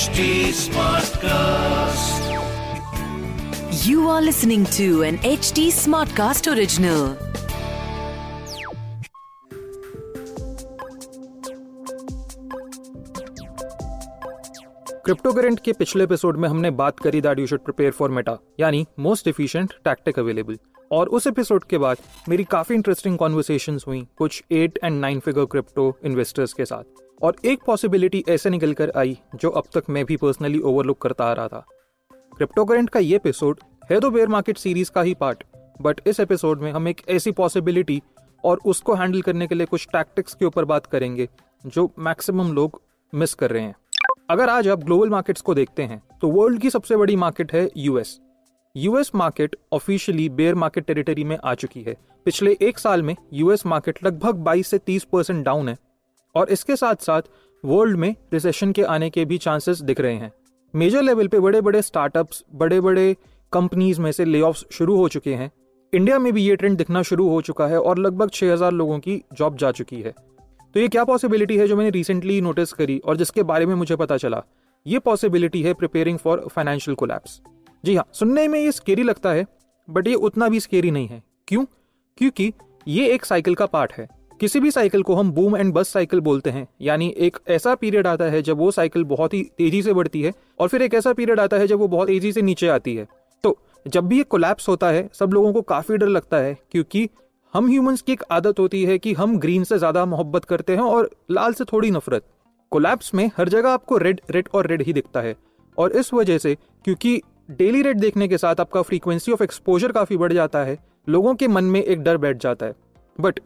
HD Smartcast. You are listening to an HD Smartcast original. Crypto current के पिछले episode में हमने बात करी that you should prepare for meta यानी मोस्ट एफिशिएंट टैक्टिक अवेलेबल और उस एपिसोड के बाद मेरी काफ़ी इंटरेस्टिंग कॉन्वर्सेशन हुई कुछ eight and nine figure crypto investors के साथ और एक पॉसिबिलिटी ऐसे निकल कर आई, जो अब तक मैं भी पर्सनली ओवरलुक करता आ रहा था। क्रिप्टो करेंट का ये एपिसोड है तो बेयर मार्केट सीरीज़ का ही पार्ट बट इस एपिसोड में हम एक ऐसी पॉसिबिलिटी और उसको हैंडल करने के लिए कुछ टैक्टिक्स के ऊपर बात करेंगे, जो मैक्सिमम लोग मिस कर रहे हैं। अगर आज आप ग्लोबल मार्केट्स को देखते हैं तो वर्ल्ड की सबसे बड़ी मार्केट है US US market officially bear market territory में आ चुकी है। पिछले एक साल में यूएस मार्केट लगभग 22 से 30 परसेंट डाउन है। और इसके साथ साथ वर्ल्ड में रिसेशन के आने के भी चांसेस दिख रहे हैं। मेजर लेवल पे बड़े बड़े स्टार्टअप्स बड़े बड़े कंपनीज़ में से ले शुरू हो चुके हैं। इंडिया में भी ये ट्रेंड दिखना शुरू हो चुका है और लगभग 6000 लोगों की जॉब जा चुकी है। तो ये क्या पॉसिबिलिटी है जो मैंने रिसेंटली नोटिस करी और जिसके बारे में मुझे पता चला? ये पॉसिबिलिटी है प्रिपेयरिंग फॉर फाइनेंशियल कोलैप्स जी हाँ सुनने में ये स्केरी लगता है बट ये उतना भी स्केरी नहीं है। क्यों? क्योंकि ये एक साइकिल का पार्ट है। किसी भी साइकिल को हम बूम एंड बस साइकिल बोलते हैं। यानी एक ऐसा पीरियड आता है जब वो साइकिल बहुत ही तेज़ी से बढ़ती है और फिर एक ऐसा पीरियड आता है जब वो बहुत तेज़ी से नीचे आती है। तो जब भी ये कोलैप्स होता है, सब लोगों को काफ़ी डर लगता है क्योंकि हम ह्यूमंस की एक आदत होती है कि हम ग्रीन से ज़्यादा मोहब्बत करते हैं और लाल से थोड़ी नफरत। कोलैप्स में हर जगह आपको रेड रेड और रेड ही दिखता है। और इस वजह से क्योंकि डेली रेड देखने के साथ आपका फ्रीक्वेंसी ऑफ़ एक्सपोजर काफ़ी बढ़ जाता है, लोगों के मन में एक डर बैठ जाता है। बट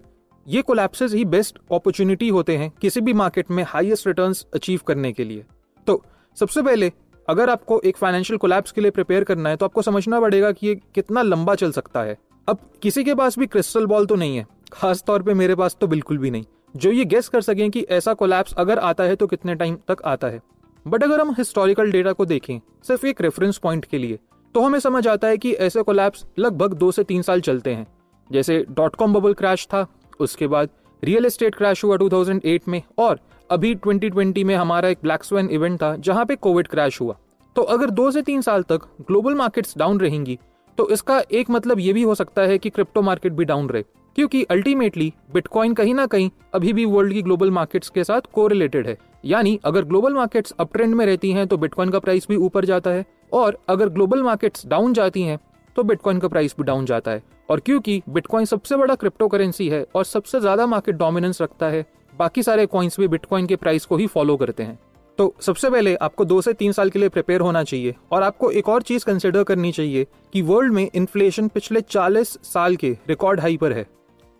ये कोलैप्सेस ही बेस्ट अपॉर्चुनिटी होते हैं किसी भी मार्केट में हाईएस्ट रिटर्न्स अचीव करने के लिए। तो सबसे पहले, अगर आपको एक फाइनेंशियल कोलैप्स के लिए प्रिपेयर करना है तो आपको समझना पड़ेगा कि ये कितना लंबा चल सकता है। अब, किसी के पास भी क्रिस्टल बॉल तो नहीं है। खास तौर पे मेरे पास तो बिल्कुल भी नहीं। जो ये गेस कर सकें कि ऐसा कोलैप्स अगर आता है तो कितने टाइम तक आता है। बट अगर हम हिस्टोरिकल डेटा को देखें, सिर्फ़ एक रेफरेंस पॉइंट के लिए तो हमें समझ आता है कि ऐसे कोलैप्स लगभग दो से तीन साल चलते हैं। जैसे डॉट कॉम बबल क्रैश था उसके बाद रियल एस्टेट क्रैश हुआ 2008 में और अभी 2020 में हमारा एक ब्लैक स्वेन इवेंट था, जहाँ पे कोविड क्रैश हुआ। तो अगर दो से तीन साल तक ग्लोबल मार्केट्स डाउन रहेंगी तो इसका एक मतलब ये भी हो सकता है कि क्रिप्टो मार्केट भी डाउन रहे, क्योंकि अल्टीमेटली बिटकॉइन कहीं ना कहीं अभी भी वर्ल्ड की ग्लोबल मार्केट्स के साथ कोरिलेटेड है। यानी अगर ग्लोबल मार्केट्स अप ट्रेंड में रहती हैं तो बिटकॉइन का प्राइस भी ऊपर जाता है और अगर ग्लोबल मार्केट्स डाउन जाती हैं तो बिटकॉइन का प्राइस भी डाउन जाता है। और क्योंकि बिटकॉइन सबसे बड़ा क्रिप्टो करेंसी है और सबसे ज़्यादा मार्केट डोमिनेंस रखता है, बाकी सारे कॉइन्स भी बिटकॉइन के प्राइस को ही फॉलो करते हैं। तो सबसे पहले आपको दो से तीन साल के लिए प्रिपेयर होना चाहिए और आपको एक और चीज़ कंसिडर करनी चाहिए कि वर्ल्ड में इन्फ्लेशन पिछले 40 साल के रिकॉर्ड हाई पर है।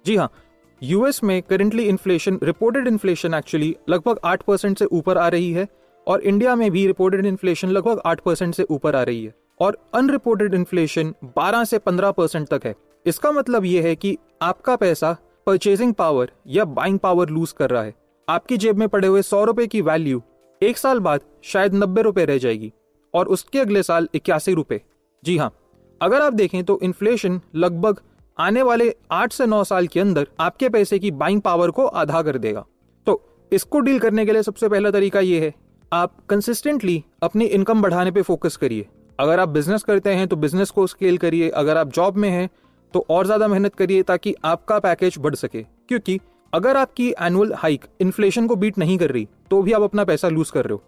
जी हाँ यूएस में currently inflation reported inflation actually लगभग आठ परसेंट से ऊपर आ रही है और इंडिया में भी रिपोर्टेड इन्फ्लेशन लगभग आठ परसेंट से ऊपर आ रही है। और अनरिपोर्टेड इन्फ्लेशन 12 से 15 परसेंट तक है। इसका मतलब यह है कि आपका पैसा परचेजिंग पावर या बाइंग पावर लूज कर रहा है। आपकी जेब में पड़े हुए सौ रुपए की वैल्यू एक साल बाद शायद नब्बे रुपए रह जाएगी और उसके अगले साल इक्यासी रुपए। जी हाँ अगर आप देखें तो इन्फ्लेशन लगभग आने वाले आठ से नौ साल के अंदर आपके पैसे की बाइंग पावर को आधा कर देगा। तो इसको डील करने के लिए सबसे पहला तरीका यह है, आप कंसिस्टेंटली अपनी इनकम बढ़ाने पे फोकस करिए। अगर आप बिज़नेस करते हैं तो बिज़नेस को स्केल करिए। अगर आप जॉब में हैं तो और ज़्यादा मेहनत करिए ताकि आपका पैकेज बढ़ सके। क्योंकि अगर आपकी एनुअल हाइक इन्फ्लेशन को बीट नहीं कर रही तो भी आप अपना पैसा लूज कर रहे हो।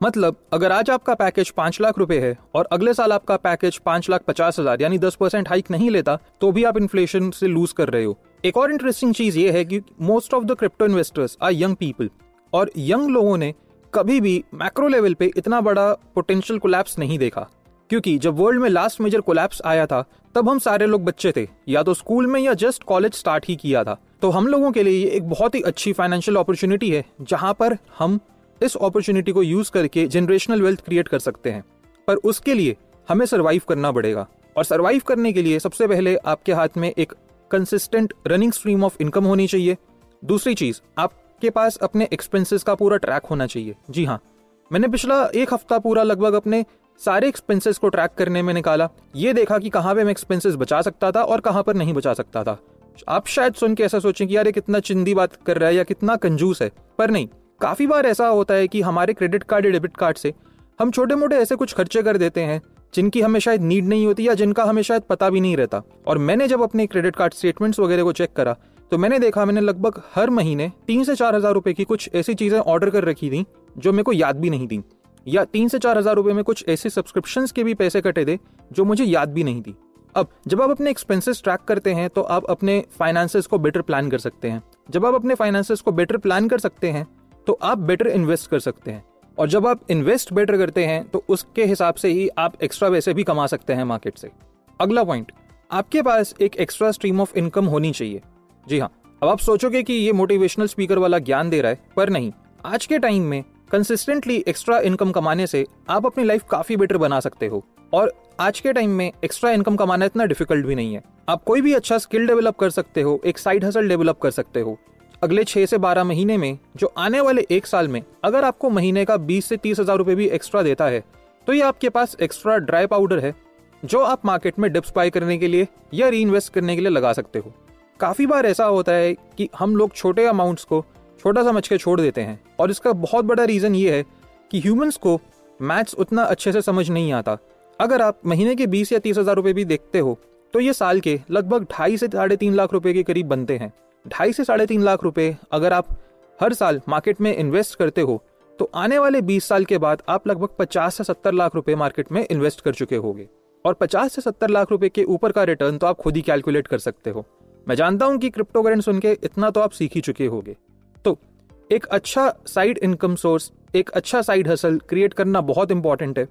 मतलब अगर आज आपका पैकेज पाँच लाख रुपए है और अगले साल आपका पैकेज पाँच लाख पचास हज़ार, यानी दस परसेंट हाइक नहीं लेता तो भी आप इन्फ्लेशन से लूज कर रहे हो। एक और इंटरेस्टिंग चीज़ ये है कि most of the crypto investors are young people और यंग लोगों ने कभी भी मैक्रो लेवल पे इतना बड़ा पोटेंशियल कोलैप्स नहीं देखा। क्योंकि जब वर्ल्ड में लास्ट मेजर कोलैप्स आया था, तब हम सारे लोग बच्चे थे। या तो स्कूल में या जस्ट कॉलेज स्टार्ट ही किया था। तो हम लोगों के लिए ये एक बहुत ही अच्छी फाइनेंशियल अपॉर्चुनिटी है, जहाँ पर हम इस अपॉर्चुनिटी को यूज़ करके जनरेशनल वेल्थ क्रिएट कर सकते हैं। पर उसके लिए हमें सर्वाइव करना पड़ेगा। और सर्वाइव करने के लिए सबसे पहले आपके हाथ में एक consistent running stream of income होनी चाहिए। दूसरी चीज़, आपके पास अपने एक्सपेंसेस का पूरा ट्रैक होना चाहिए। जी हाँ मैंने पिछला एक हफ़्ता पूरा लगभग अपने सारे एक्सपेंसेस को ट्रैक करने में निकाला। ये देखा कि कहाँ पे मैं एक्सपेंसेस बचा सकता था और कहाँ पर नहीं बचा सकता था। आप शायद सुन के ऐसा सोचें कि यार ये कितना चिंदी बात कर रहा है या कितना कंजूस है। पर नहीं, काफ़ी बार ऐसा होता है कि हमारे क्रेडिट कार्ड या डेबिट कार्ड से हम छोटे मोटे ऐसे कुछ खर्चे कर देते हैं, जिनकी हमें शायद नीड नहीं होती या जिनका हमें शायद पता भी नहीं रहता। और मैंने जब अपने क्रेडिट कार्ड स्टेटमेंट्स वगैरह को चेक करा तो मैंने देखा मैंने लगभग हर महीने तीन से चार हज़ार रुपए की कुछ ऐसी चीज़ें ऑर्डर कर रखी थी, जो मेरे को याद भी नहीं थी। या तीन से चार हज़ार रुपए में कुछ ऐसे सब्सक्रिप्शन के भी पैसे कटे थे जो मुझे याद भी नहीं थी। अब, जब आप अपने एक्सपेंसेस ट्रैक करते हैं तो आप अपने फाइनेंसेस को बेटर प्लान कर सकते हैं। जब आप अपने फाइनेंसेस को बेटर प्लान कर सकते हैं तो आप बेटर इन्वेस्ट कर सकते हैं। और जब आप इन्वेस्ट बेटर करते हैं तो उसके हिसाब से ही आप एक्स्ट्रा पैसे भी कमा सकते हैं मार्केट से। अगला पॉइंट आपके पास एक एक्स्ट्रा स्ट्रीम ऑफ़ इनकम होनी चाहिए। जी हाँ अब आप सोचोगे कि ये मोटिवेशनल स्पीकर वाला ज्ञान दे रहा है, पर नहीं। आज के टाइम में कंसिस्टेंटली एक्स्ट्रा इनकम कमाने से आप अपनी लाइफ काफ़ी बेटर बना सकते हो। और आज के टाइम में एक्स्ट्रा इनकम कमाना इतना डिफ़िकल्ट भी नहीं है। आप कोई भी अच्छा स्किल डेवलप कर सकते हो, एक साइड हसल डेवलप कर सकते हो। अगले छह से बारह महीने में, जो आने वाले एक साल में, अगर आपको महीने का बीस से तीस हज़ार रुपए भी एक्स्ट्रा देता है तो ये आपके पास एक्स्ट्रा ड्राई पाउडर है, जो आप मार्केट में डिप्स बाय करने के लिए या री करने के लिए लगा सकते हो। काफ़ी बार ऐसा होता है कि हम लोग छोटे अमाउंट्स को छोटा समझ के छोड़ देते हैं। और इसका बहुत बड़ा रीजन ये है कि ह्यूमंस को मैथ्स उतना अच्छे से समझ नहीं आता। अगर आप महीने के बीस या तीस हज़ार रुपए भी देखते हो तो ये साल के लगभग ढाई से साढ़े तीन लाख रुपए के करीब बनते हैं। ढाई से साढ़े तीन लाख रुपए अगर आप हर साल मार्केट में इन्वेस्ट करते हो तो आने वाले 20 साल के बाद आप लगभग 50 से 70 लाख रुपए मार्केट में इन्वेस्ट कर चुके होगे। और 50 से 70 लाख रुपए के ऊपर का रिटर्न तो आप खुद ही कैलकुलेट कर सकते हो। मैं जानता हूँ कि क्रिप्टो करेंट सुन के इतना तो आप सीख ही चुके होगे। तो एक अच्छा साइड इनकम सोर्स एक अच्छा साइड हसल क्रिएट करना बहुत इंपॉर्टेंट है।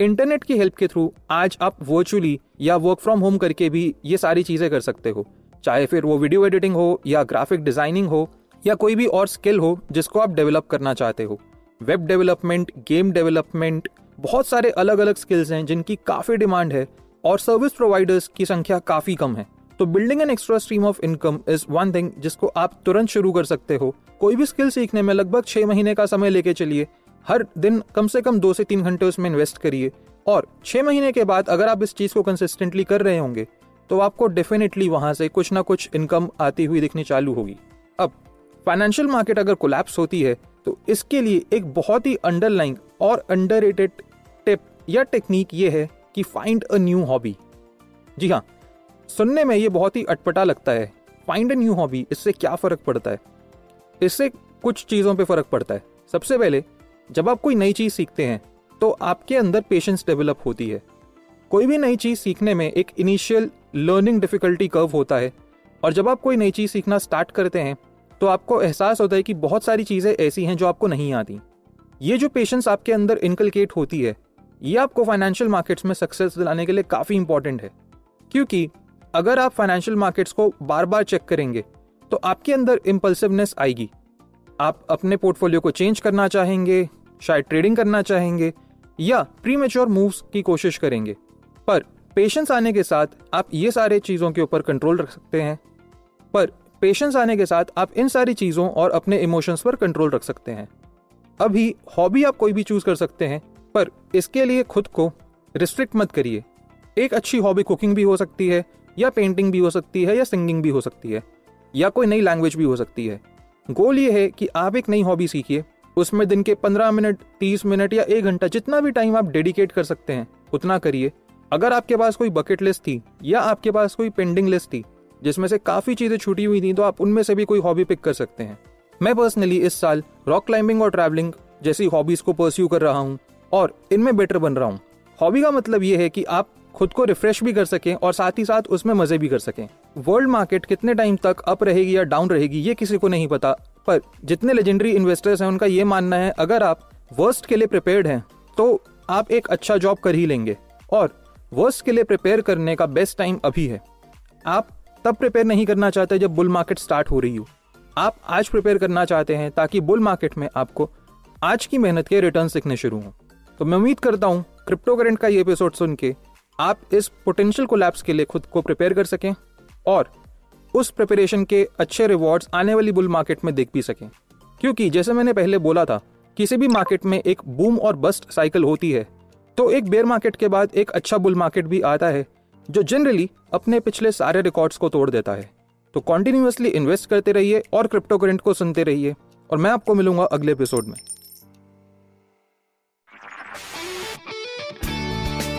इंटरनेट की हेल्प के थ्रू आज आप वर्चुअली या वर्क फ्रॉम होम करके भी ये सारी चीज़ें कर सकते हो। चाहे फिर वो वीडियो एडिटिंग हो या ग्राफिक डिज़ाइनिंग हो या कोई भी और स्किल हो जिसको आप डेवलप करना चाहते हो। वेब डेवलपमेंट गेम डेवलपमेंट बहुत सारे अलग अलग स्किल्स हैं जिनकी काफ़ी डिमांड है और सर्विस प्रोवाइडर्स की संख्या काफ़ी कम है। तो building an extra stream of income is one thing जिसको आप तुरंत शुरू कर सकते हो। कोई भी स्किल सीखने में लगभग छह महीने का समय लेके चलिए। हर दिन कम से कम दो से तीन घंटे उसमें इन्वेस्ट करिए। और छह महीने के बाद अगर आप इस चीज़ को कंसिस्टेंटली कर रहे होंगे तो आपको डेफिनेटली वहाँ से कुछ ना कुछ इनकम आती हुई दिखनी चालू होगी। अब फाइनेंशियल मार्केट अगर कोलैप्स होती है तो इसके लिए एक बहुत ही अंडरलाइंग और अंडर टिप या टेक्निक ये है कि फाइंड अ न्यू हॉबी जी हाँ सुनने में ये बहुत ही अटपटा लगता है। फाइंड अ न्यू हॉबी इससे क्या फ़र्क पड़ता है? इससे कुछ चीज़ों पे फ़र्क पड़ता है। सबसे पहले, जब आप कोई नई चीज़ सीखते हैं तो आपके अंदर पेशेंस डेवलप होती है। कोई भी नई चीज़ सीखने में एक इनिशियल लर्निंग डिफिकल्टी कर्व होता है और जब आप कोई नई चीज़ सीखना स्टार्ट करते हैं तो आपको एहसास होता है कि बहुत सारी चीज़ें ऐसी हैं जो आपको नहीं आती। ये जो पेशेंस आपके अंदर इनकलकेट होती है, ये आपको फाइनेंशियल मार्केट्स में सक्सेस दिलाने के लिए काफ़ी इंपॉर्टेंट है। क्योंकि अगर आप फाइनेंशियल मार्केट्स को बार बार चेक करेंगे तो आपके अंदर इम्पल्सिवनेस आएगी। आप अपने पोर्टफोलियो को चेंज करना चाहेंगे, शायद ट्रेडिंग करना चाहेंगे, या प्री मेच्योर मूव्स की कोशिश करेंगे। पर पेशेंस आने के साथ आप ये सारे चीज़ों के ऊपर कंट्रोल रख सकते हैं। पर पेशेंस आने के साथ आप इन सारी चीज़ों और अपने इमोशंस पर कंट्रोल रख सकते हैं। अभी हॉबी आप कोई भी चूज़ कर सकते हैं, पर इसके लिए खुद को रिस्ट्रिक्ट मत करिए। एक अच्छी हॉबी कुकिंग भी हो सकती है या पेंटिंग भी हो सकती है, या सिंगिंग भी हो सकती है, या कोई नई लैंग्वेज भी हो सकती है। गोल ये है कि आप एक नई हॉबी सीखिए। उसमें दिन के पंद्रह मिनट, तीस मिनट या एक घंटा जितना भी टाइम आप डेडिकेट कर सकते हैं, उतना करिए। अगर आपके पास कोई बकेट लिस्ट थी, या आपके पास कोई पेंडिंग लिस्ट थी, जिसमें से काफ़ी चीज़ें छूटी हुई थी तो आप उनमें से भी कोई हॉबी पिक कर सकते हैं। मैं पर्सनली इस साल रॉक क्लाइंबिंग और ट्रैवलिंग जैसी हॉबीज को परस्यू कर रहा हूँ, और इनमें बेटर बन रहा हूँ। हॉबी का मतलब ये है कि आप खुद को रिफ्रेश भी कर सकें और साथ ही साथ उसमें मज़े भी कर सकें। वर्ल्ड मार्केट कितने टाइम तक अप रहेगी या डाउन रहेगी, ये किसी को नहीं पता। पर जितने लेजेंडरी इन्वेस्टर्स हैं, उनका ये मानना है, अगर आप वर्स्ट के लिए प्रिपेयर्ड हैं तो आप एक अच्छा जॉब कर ही लेंगे। और वर्स्ट के लिए प्रिपेयर करने का बेस्ट टाइम अभी है। आप तब प्रिपेयर नहीं करना चाहते जब बुल मार्केट स्टार्ट हो रही हो। आप आज प्रिपेयर करना चाहते हैं ताकि बुल मार्केट में आपको आज की मेहनत के रिटर्न दिखने शुरू हों। तो मैं उम्मीद करता हूँ क्रिप्टो करेंट का ये एपिसोड सुन के आप इस पोटेंशियल कोलैप्स के लिए खुद को प्रिपेयर कर सकें और उस प्रिपरेशन के अच्छे रिवॉर्ड्स आने वाली बुल मार्केट में देख भी सकें। क्योंकि जैसे मैंने पहले बोला था, किसी भी मार्केट में एक बूम और बस्ट साइकिल होती है तो एक बेयर मार्केट के बाद एक अच्छा बुल मार्केट भी आता है, जो जनरली अपने पिछले सारे रिकॉर्ड्स को तोड़ देता है। तो कॉन्टिन्यूसली इन्वेस्ट करते रहिए और क्रिप्टो करेंट को सुनते रहिए, और मैं आपको मिलूँगा अगले एपिसोड में।